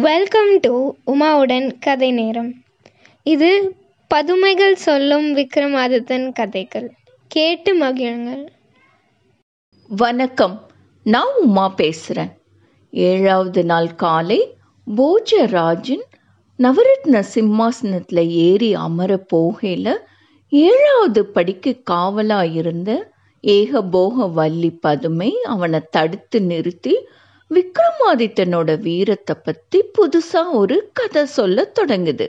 Welcome to உமாவுடன் கதை நேரம். இது பதுமைகள் சொல்லும் விக்ரமாதித்தன் கதைகள். கேட்டு மகிழுங்கள். வணக்கம். நான் உமா பேசுகிறேன் ஏழாவது நாள் காலை போஜராஜன் நவரத்ன சிம்மாசனத்தில் ஏறி அமர போகையில் ஏழாவது படிக்கு காவலா இருந்த ஏகபோக வள்ளி பதுமை அவனை தடுத்து நிறுத்தி விக்ரமாதித்தனோட வீரத்தை பற்றி புதுசாக ஒரு கதை சொல்ல தொடங்குது.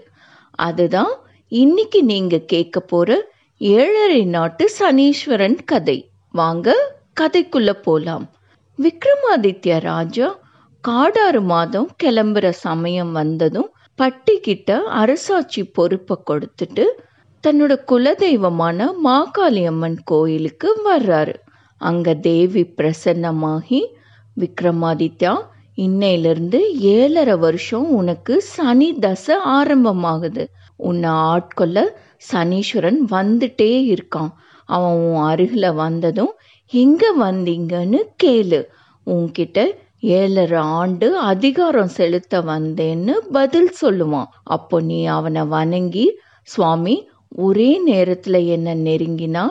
அதுதான் இன்னைக்கு நீங்க கேட்க போற ஏழரை நாட்டு சனீஸ்வரன் கதை. வாங்க கதைக்குள்ள போலாம். விக்ரமாதித்ய ராஜா காடாறு மாதம் கிளம்புற சமயம் வந்ததும் பட்டி கிட்ட அரசாட்சி பொறுப்பை கொடுத்துட்டு தன்னோட குலதெய்வமான மாகாளியம்மன் கோயிலுக்கு வர்றாரு. அங்க தேவி பிரசன்னமாகி விக்ரமாதித்யா இன்னையிலிருந்து ஏழரை வருஷம் உனக்கு சனி தசை ஆரம்பமாகுது. உன்னை ஆட்கொள்ள சனீஸ்வரன் வந்துட்டே இருக்கான். அவன் உன் அருகில் வந்ததும் எங்கே வந்தீங்கன்னு கேளு. உன்கிட்ட ஏழரை ஆண்டு அதிகாரம் செலுத்த வந்தேன்னு பதில் சொல்லுவான். அப்போ நீ அவனை வணங்கி சுவாமி ஒரே நேரத்தில் என்ன நெருங்கினா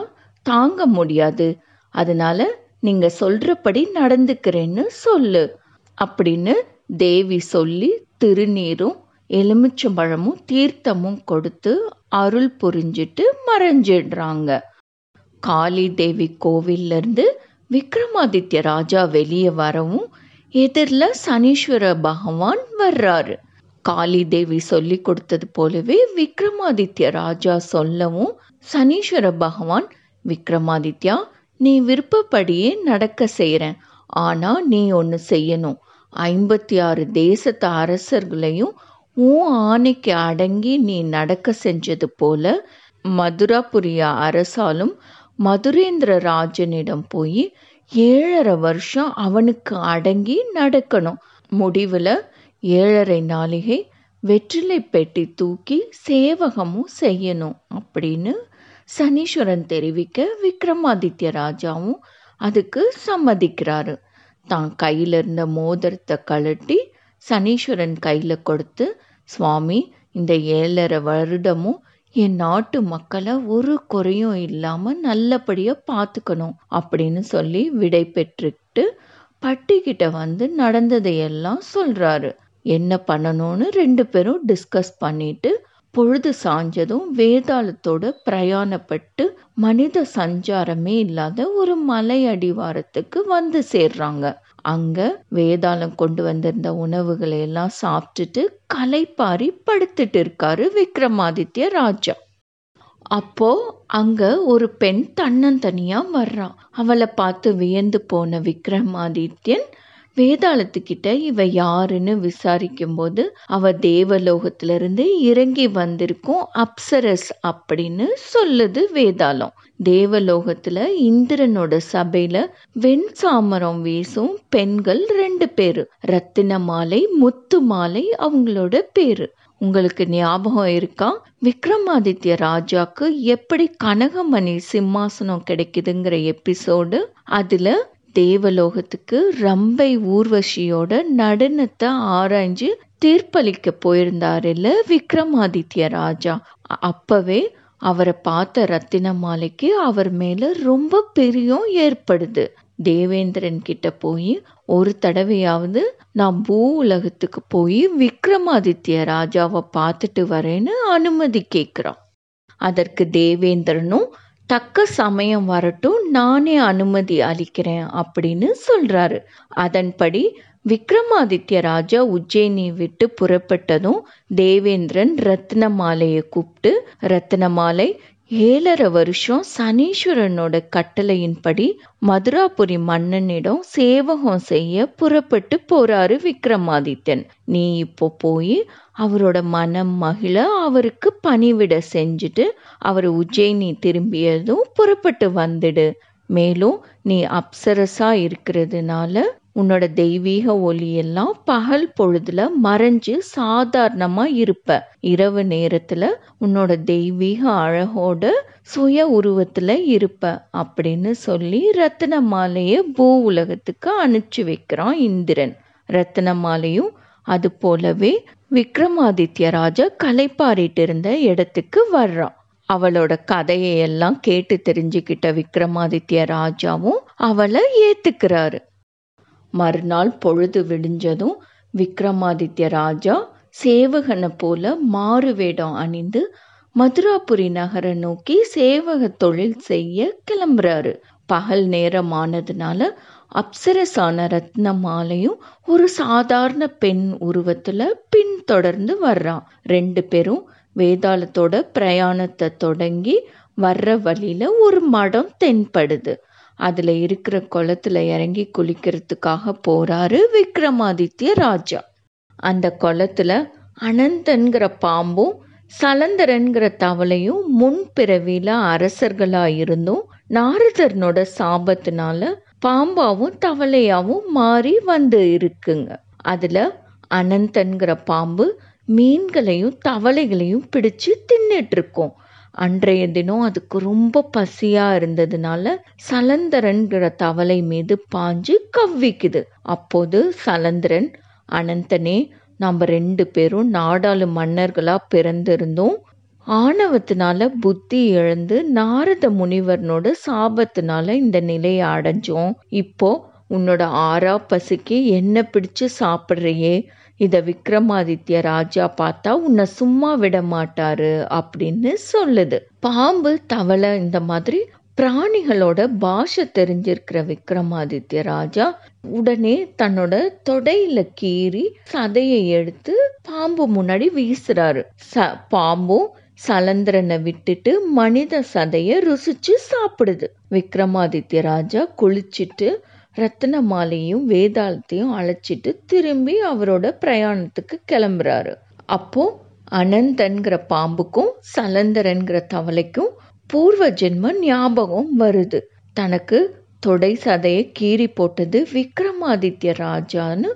தாங்க முடியாது. அதனால நீங்க சொல்றபடி நடந்துக்கிறேன்னு சொல்லு. அப்படின்னு தேவி சொல்லி திருநீரும் எலுமிச்சம்பழமும் தீர்த்தமும் கொடுத்து அருள் புரிஞ்சிட்டு மறைஞ்சிடுறாங்க. காளி தேவி கோவில்ல இருந்து விக்ரமாதித்ய ராஜா வெளியே வரவும் எதிரில் சனீஸ்வர பகவான் வர்றாரு. காளி தேவி சொல்லி கொடுத்தது போலவே விக்ரமாதித்ய ராஜா சொல்லவும் சனீஸ்வர பகவான் விக்ரமாதித்யா நீ விருப்பப்படியே நடக்க செய்கிறேன் ஆனால் நீ ஒன்று செய்யணும். ஐம்பத்தி ஆறு தேசத்து அரசர்களையும் உன் ஆணைக்கு அடங்கி நீ நடக்க செஞ்சது போல மதுராபுரிய அரசாலும் மதுரேந்திர ராஜனிடம் போய் ஏழரை வருஷம் அவனுக்கு அடங்கி நடக்கணும். முடிவில் ஏழரை நாளிகை வெற்றிலை பெட்டி தூக்கி சேவகமும் செய்யணும். அப்படின்னு சனீஸ்வரன் தெரிவிக்க விக்ரமாதித்ய ராஜாவும் அதுக்கு சம்மதிக்கிறாரு. தான் கையில் இருந்த மோதிரத்தை கழட்டி சனீஸ்வரன் கையில் கொடுத்து சுவாமி இந்த ஏழரை வருடமும் என் நாட்டு மக்களை ஒரு குறையும் இல்லாமல் நல்லபடியாக பார்த்துக்கணும் அப்படின்னு சொல்லி விடை பெற்றுக்கிட்டு பட்டிக்கிட்ட வந்து நடந்ததையெல்லாம் சொல்கிறாரு என்ன பண்ணணும்னு ரெண்டு பேரும் டிஸ்கஸ் பண்ணிட்டு பொழுது சாஞ்சதும் வேதாளத்தோட பிரயாணப்பட்டு மனித சஞ்சாரமே இல்லாத ஒரு மலை அடிவாரத்துக்கு வந்து சேர்றாங்க. அங்க வேதாளம் கொண்டு வந்திருந்த உணவுகளை எல்லாம் சாப்பிட்டுட்டு களைப்பாரி படுத்துட்டு இருக்காரு விக்ரமாதித்ய ராஜா. அப்போ அங்க ஒரு பெண் தன்னந்தனியா வர்றான் அவளை பார்த்து வியந்து போன விக்ரமாதித்யன் வேதாளத்துக்கிட்ட இவ யாருன்னு விசாரிக்கும் போது அவ தேவலோகத்திலிருந்து இறங்கி வந்திருக்கும் அப்சரஸ் அப்படின்னு சொல்லுது வேதாளம். தேவலோகத்துல இந்திரனோட சபையில வெண் சாமரம் வீசும் பெண்கள் ரெண்டு பேரு. ரத்தின மாலை முத்து மாலை அவங்களோட பேரு. உங்களுக்கு ஞாபகம் இருக்கா? விக்ரமாதித்ய ராஜாக்கு எப்படி கனகமணி சிம்மாசனம் கிடைக்குதுங்கிற எபிசோடு அதுல தேவலோகத்துக்கு ரம்பை ஊர்வசியோட நடனத்தை ஆராய்ஞ்சு தீர்ப்பளிக்க போயிருந்தாருல்ல விக்ரமாதித்ய ராஜா. அப்பவே அவரை பார்த்த ரத்தின மாலைக்கு அவர் மேல ரொம்ப பிரியம் ஏற்படுது. தேவேந்திரன் கிட்ட போய் ஒரு தடவையாவது நான் பூ உலகத்துக்கு போய் விக்ரமாதித்ய ராஜாவை பார்த்துட்டு வரேன்னு அனுமதி கேட்குறான் அதற்கு தேவேந்திரனும் தக்க சமயம் வரட்டும் நானே அனுமதி அளிக்கிறேன் அப்படின்னு சொல்றாரு. அதன்படி விக்ரமாதித்ய ராஜா உஜ்ஜயினி விட்டு புறப்பட்டதும் தேவேந்திரன் ரத்னமாலையை கூப்பிட்டு ரத்னமாலை ஏழரை வருஷம் சனீஸ்வரனோட கட்டளையின்படி மதுராபுரி மன்னனிடம் சேவகம் செய்ய புறப்பட்டு போறாரு விக்ரமாதித்யன் நீ இப்போ போய் அவரோட மனம் மகிழ அவருக்கு பணிவிட செஞ்சுட்டு அவர் உஜ்ஜயினி திரும்பியதும் புறப்பட்டு வந்துடு. மேலும் நீ அப்சரஸா இருக்கிறதுனால உன்னோட தெய்வீக ஒளியெல்லாம் பகல் பொழுதுல மறைஞ்சு சாதாரணமா இருப்ப. இரவு நேரத்துல உன்னோட தெய்வீக அழகோட சுய உருவத்துல இருப்ப அப்படின்னு சொல்லி ரத்தின மாலைய பூ உலகத்துக்கு அனுப்பிச்சு வைக்கிறான் இந்திரன். ரத்தின மாலையும் அது போலவே விக்ரமாதித்ய ராஜா களைப்பாரிட்டு இருந்த இடத்துக்கு வர்றான். அவளோட கதையை எல்லாம் கேட்டு தெரிஞ்சுக்கிட்ட விக்ரமாதித்ய ராஜாவும் அவளை ஏத்துக்கிறாரு. மறுநாள் பொழுது விடிஞ்சதும் விக்ரமாதித்ய ராஜா சேவகனை போல மாறு வேடம் அணிந்து மதுராபுரி நகரை நோக்கி சேவக தொழில் செய்ய கிளம்புறாரு. பகல் நேரம் ஆனதுனால அப்சரசான ரத்ன மாலையும் ஒரு சாதாரண பெண் உருவத்துல பின்தொடர்ந்து வர்றான். ரெண்டு பேரும் வேதாளத்தோட பிரயாணத்தை தொடங்கி வர்ற வழியில ஒரு மடம் தென்படுது. அதில் இருக்கிற குளத்துல இறங்கி குளிக்கிறதுக்காக போறாரு விக்ரமாதித்ய ராஜா. அந்த குளத்துல அனந்தன்கிற பாம்பும் சலந்தரன்கிற தவளையும் முன்பிறவியில் அரசர்களாக இருந்தும் நாரதர்னோட சாபத்தினால பாம்பாவும் தவளையாவும் மாறி வந்து இருக்குங்க. அதில் அனந்தன்கிற பாம்பு மீன்களையும் தவளைகளையும் பிடிச்சு தின்னுட்டு இருக்கோம். அன்றைய தினம் அதுக்கு ரொம்ப பசியாக இருந்ததுனால சலந்தரன்கிற தவளை மீது பாஞ்சு கவ்விக்குது. அப்போது சலந்தரன் அனந்தனே நம்ம ரெண்டு பேரும் நாடாளு மன்னர்களாக பிறந்திருந்தோம். ஆணவத்தினால புத்தி இழந்து நாரத முனிவர்னோட சாபத்தினால இந்த நிலையை அடைஞ்சோம். இப்போ உன்னோட ஆறா பசிக்கு என்ன பிடிச்சு சாப்பிட்றியே? இதை விக்ரமாதித்ய ராஜா பார்த்தா உன்னை சும்மா விட மாட்டாரு அப்படின்னு சொல்லுது. பாம்பு தவளை இந்த மாதிரி பிராணிகளோட பாஷை தெரிஞ்சிருக்கிற விக்ரமாதித்ய ராஜா உடனே தன்னோட தொடையில கீறி சதையை எடுத்து பாம்பு முன்னாடி வீசுறாரு. ச பாம்பும் சலந்திரனை விட்டுட்டு மனித சதைய ருசிச்சு சாப்பிடுது. விக்ரமாதித்ய ராஜா குளிச்சிட்டு ரத்தின மாலையும் வேதாளத்தையும் அழைச்சிட்டு திரும்பி அவரோட பிரயாணத்துக்கு கிளம்புறாரு. அப்போ அனந்தன்கிற பாம்புக்கும் சலந்தரன்கிற தவளைக்கும் பூர்வ ஜென்ம ஞாபகம் வருது. தனக்கு தொடை சதையை கீறி போட்டது விக்ரமாதித்ய ராஜான்னு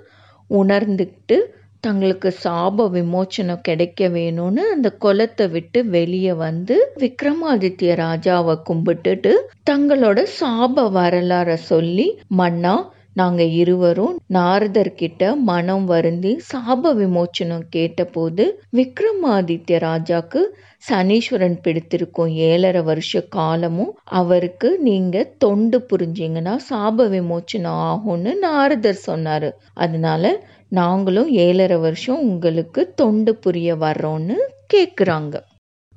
உணர்ந்துக்கிட்டு தங்களுக்கு சாப விமோச்சனம் கிடைக்க வேணும்னு அந்த குளத்தை விட்டு வெளியே வந்து விக்ரமாதித்ய ராஜாவை கும்பிட்டுட்டு தங்களோட சாப வரலாற சொல்லி மன்னா நாங்க இருவரும் நாரதர்கிட்ட மனம் வருந்தி சாப விமோச்சனம் கேட்டபோது விக்ரமாதித்ய ராஜாக்கு சனீஸ்வரன் பிடித்திருக்கும் ஏழரை வருஷ காலமும் அவருக்கு நீங்க தொண்டு புரிஞ்சீங்கன்னா சாப விமோச்சனம் ஆகும்னு நாரதர் சொன்னாரு. அதனால நாங்களும் ஏழரை வருஷம் உங்களுக்கு தொண்டு புரிய வர்றோம்னு கேக்குறாங்க.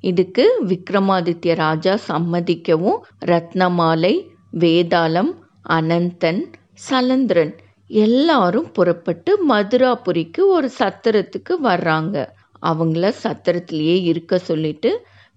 இதுக்கு விக்ரமாதித்ய ராஜா சம்மதிக்கவும் ரத்னமாலை வேதாளம் அனந்தன் சலந்திரன் எல்லாரும் புறப்பட்டு மதுராபுரிக்கு ஒரு சத்திரத்துக்கு வர்றாங்க. அவங்கள சத்திரத்திலேயே இருக்க சொல்லிட்டு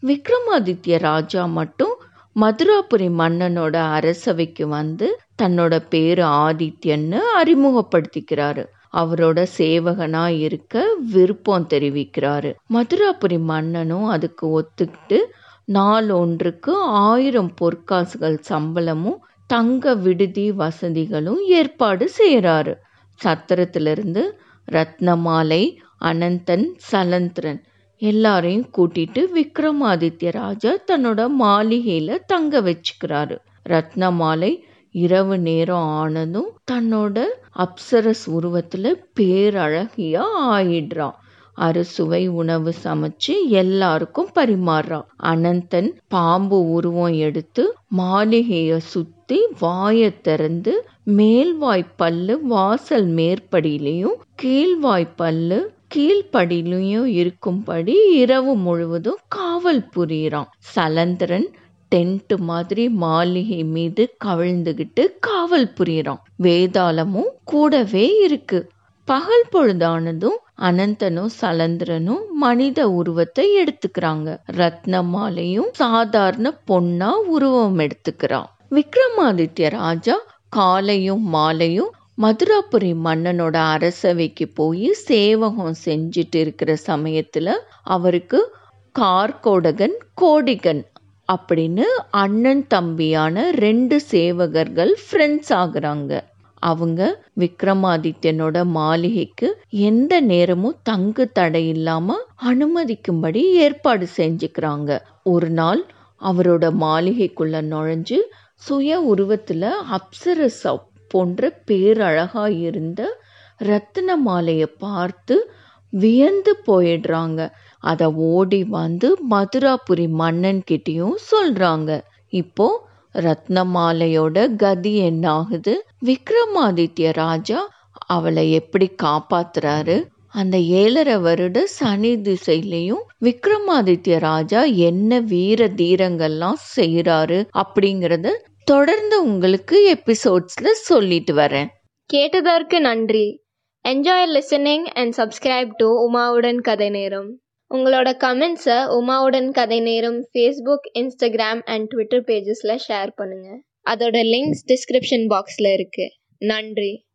விக்ரமாதித்ய ராஜா மட்டும் மதுராபுரி மன்னனோட அரசவைக்கு வந்து தன்னோட பேரு ஆதித்யன்னு அறிமுகப்படுத்திக்கிறாரு. அவரோட சேவகனா இருக்க விருப்பம் தெரிவிக்கிறாரு. மதுராபுரி மன்னனும் அதுக்கு ஒத்துக்கிட்டு நாள் ஒன்றுக்கு ஆயிரம் பொற்காசுகள் சம்பளமும் தங்க விடுதி வசதிகளும் ஏற்பாடு செய்கிறாரு சத்திரத்திலிருந்து ரத்னமாலை அனந்தன் சலந்திரன் எல்லாரையும் கூட்டிட்டு விக்ரமாதித்ய ராஜா தன்னோட மாளிகையில தங்க வச்சுக்கிறாரு. ரத்னமாலை இரவு நேரம் ஆனதும் தன்னோட அப்சரஸ் உருவத்துல பேரழகியா ஆயிடுறான். அறுசுவை உணவு சமைச்சு எல்லாருக்கும் பரிமாறுறான். அனந்தன் பாம்பு உருவம் எடுத்து மாளிகைய சுத்தி வாயை திறந்து மேல்வாய் பல்லு வாசல் மேற்படியிலையும் கீழ்வாய் பல்லு கீழ்ப்படியிலையும் இருக்கும்படி இரவு முழுவதும் காவல் புரியிறான். சலந்திரன் டென்ட் மாதிரி மாளிகை மீது கவிழ்ந்துகிட்டு காவல் புரியிறான். வேதாளமும் கூடவே இருக்கு. பகல் பொழுதானதும் அனந்தனும் சலந்திரனும் மனித உருவத்தை எடுத்துக்கிறாங்க. ரத்னமாலையும் சாதாரண பொண்ணா உருவம் எடுத்துக்கிறான். விக்ரமாதித்ய ராஜா காலையும் மாலையும் மதுராபுரி மன்னனோட அரசவைக்கு போய் சேவகம் செஞ்சுட்டு இருக்கிற சமயத்துல அவருக்கு கார்கோடகன் கோடிகன் அப்படின்னு அண்ணன் தம்பியான ரெண்டு சேவகர்கள் ஃப்ரெண்ட்ஸ் ஆகுறாங்க. அவங்க விக்ரமாதித்யனோட மாளிகைக்கு எந்த நேரமும் தங்கு தடை இல்லாம அனுமதிக்கும்படி ஏற்பாடு செஞ்சுக்கிறாங்க. ஒரு நாள் அவரோட மாளிகைக்குள்ள நுழைஞ்சு சுய உருவத்தில் அப்சரசா போன்ற பேரழகாக இருந்த ரத்தின மாலையை பார்த்து வியந்து போயிடுறாங்க. அதை ஓடி வந்து மதுராபுரி மன்னன் கிட்டேயும் சொல்றாங்க. இப்போ ரத்னமாலையோட கதி என்ன ஆகுது விக்ரமாதித்ய ராஜா அவளை எப்படி காப்பாத்துறாரு? அந்த ஏழரை வருட சனி திசையிலையும் விக்ரமாதித்ய ராஜா என்ன வீர தீரங்கள்லாம் செய்யறாரு அப்படிங்கறத தொடர்ந்து உங்களுக்கு எபிசோட்ஸ்ல சொல்லிட்டு வரேன். கேட்டதற்கு நன்றி. Enjoy listening and subscribe to உமாவுடன் கதை நேரம். உங்களோட கமெண்ட்ஸை உமாவுடன் கதை நேரம் ஃபேஸ்புக் இன்ஸ்டாகிராம் அண்ட் ட்விட்டர் பேஜஸில் ஷேர் பண்ணுங்கள் அதோட லிங்க்ஸ் டிஸ்கிரிப்ஷன் பாக்ஸில் இருக்குது நன்றி.